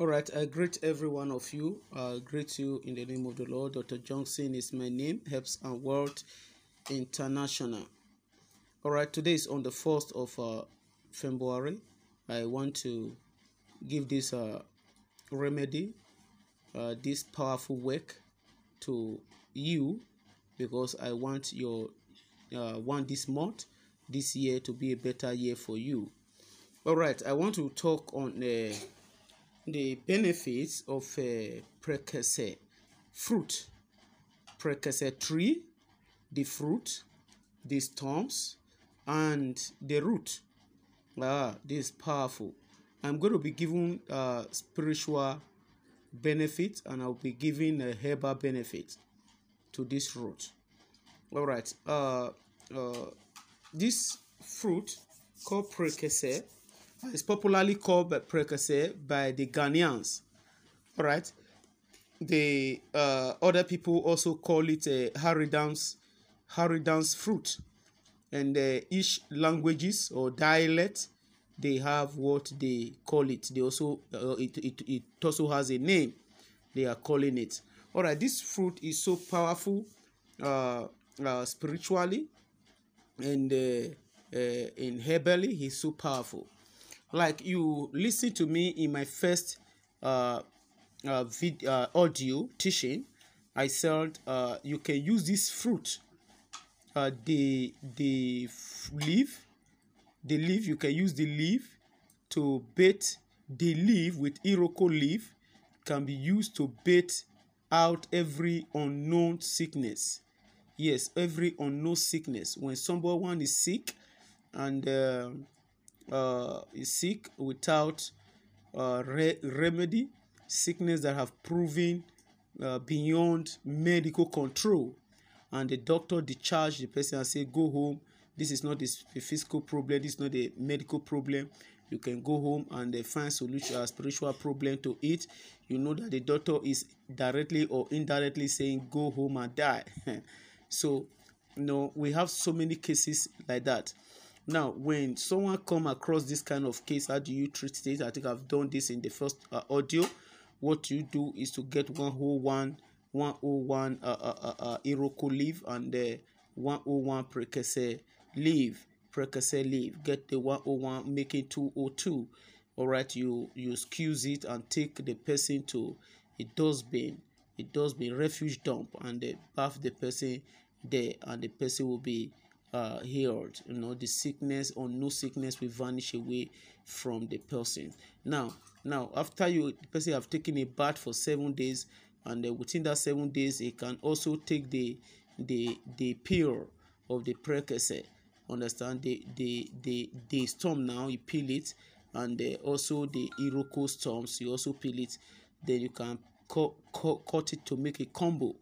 All right, I greet every one of you. I greet you in the name of the Lord. Dr. Johnson is my name, Helps and World International. All right, today is on the 1st of uh, February. I want to give this uh, remedy, uh, this powerful work to you because I want your uh, want this month, this year to be a better year for you. All right, I want to talk on uh, the benefits of uh, prekese fruit, prekese tree, the fruit, the storms, and the root. Ah, this is powerful. I'm going to be giving uh, spiritual benefit and I'll be giving a herbal benefit to this root. All right. Uh, uh, this fruit called prekese is popularly called prekese by the Ghanaians. All right. The uh, other people also call it a Haridans, Haridans fruit, and uh, each languages or dialect they have what they call it. They also uh, it, it it also has a name. They are calling it. All right. This fruit is so powerful, uh, uh spiritually, and uh, uh, in herbally, he's so powerful like you listen to me in my first uh, uh, vid, uh, audio teaching i said uh, you can use this fruit uh, the the leaf the leaf you can use the leaf to bait the leaf with iroko leaf can be used to bait out every unknown sickness. Yes every unknown sickness. When someone is sick and uh, uh, is sick without uh, re remedy, sickness that have proven uh, beyond medical control, and the doctor discharge the person and say, "Go home. This is not a physical problem. This is not a medical problem. You can go home and uh, find solution, a spiritual problem to it. You know that the doctor is directly or indirectly saying, "Go home and die." so, you know, we have so many cases like that now when someone come across this kind of case how do you treat it? I think i've done this in the first uh, audio. What you do is to get 101 101 uh, uh, uh, uh, iroko leaf and the 101 prekese leaf prekese leaf get the 101 make it 202 all right you you excuse it and take the person to a dustbin. A dustbin refuge dump and they bath the person there and the person will be uh, healed. You know, the sickness or no sickness will vanish away from the person. Now, now after you the person have taken a bath for seven days, and within that seven days, he can also take the the the peel of the prekese. Understand the the the the storm now you peel it, and uh, also the iroko storms you also peel it. Then you can cut, cut, cut it to make a combo.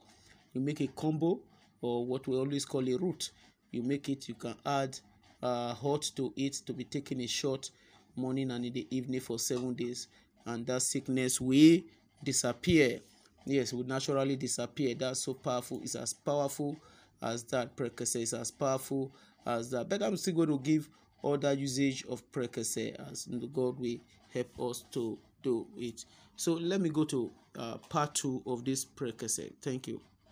You make a combo or what we always call a root you make it you can add uh, hot to it to be taken a short morning and in the evening for seven days. And that sickness will disappear. Yes will naturally disappear. That's so powerful. It's as powerful as that prekese. Is as powerful as that. But i'm still going to give other usage of prekese as god will help us to do it. So let me go to uh, part two of this prekese. Thank you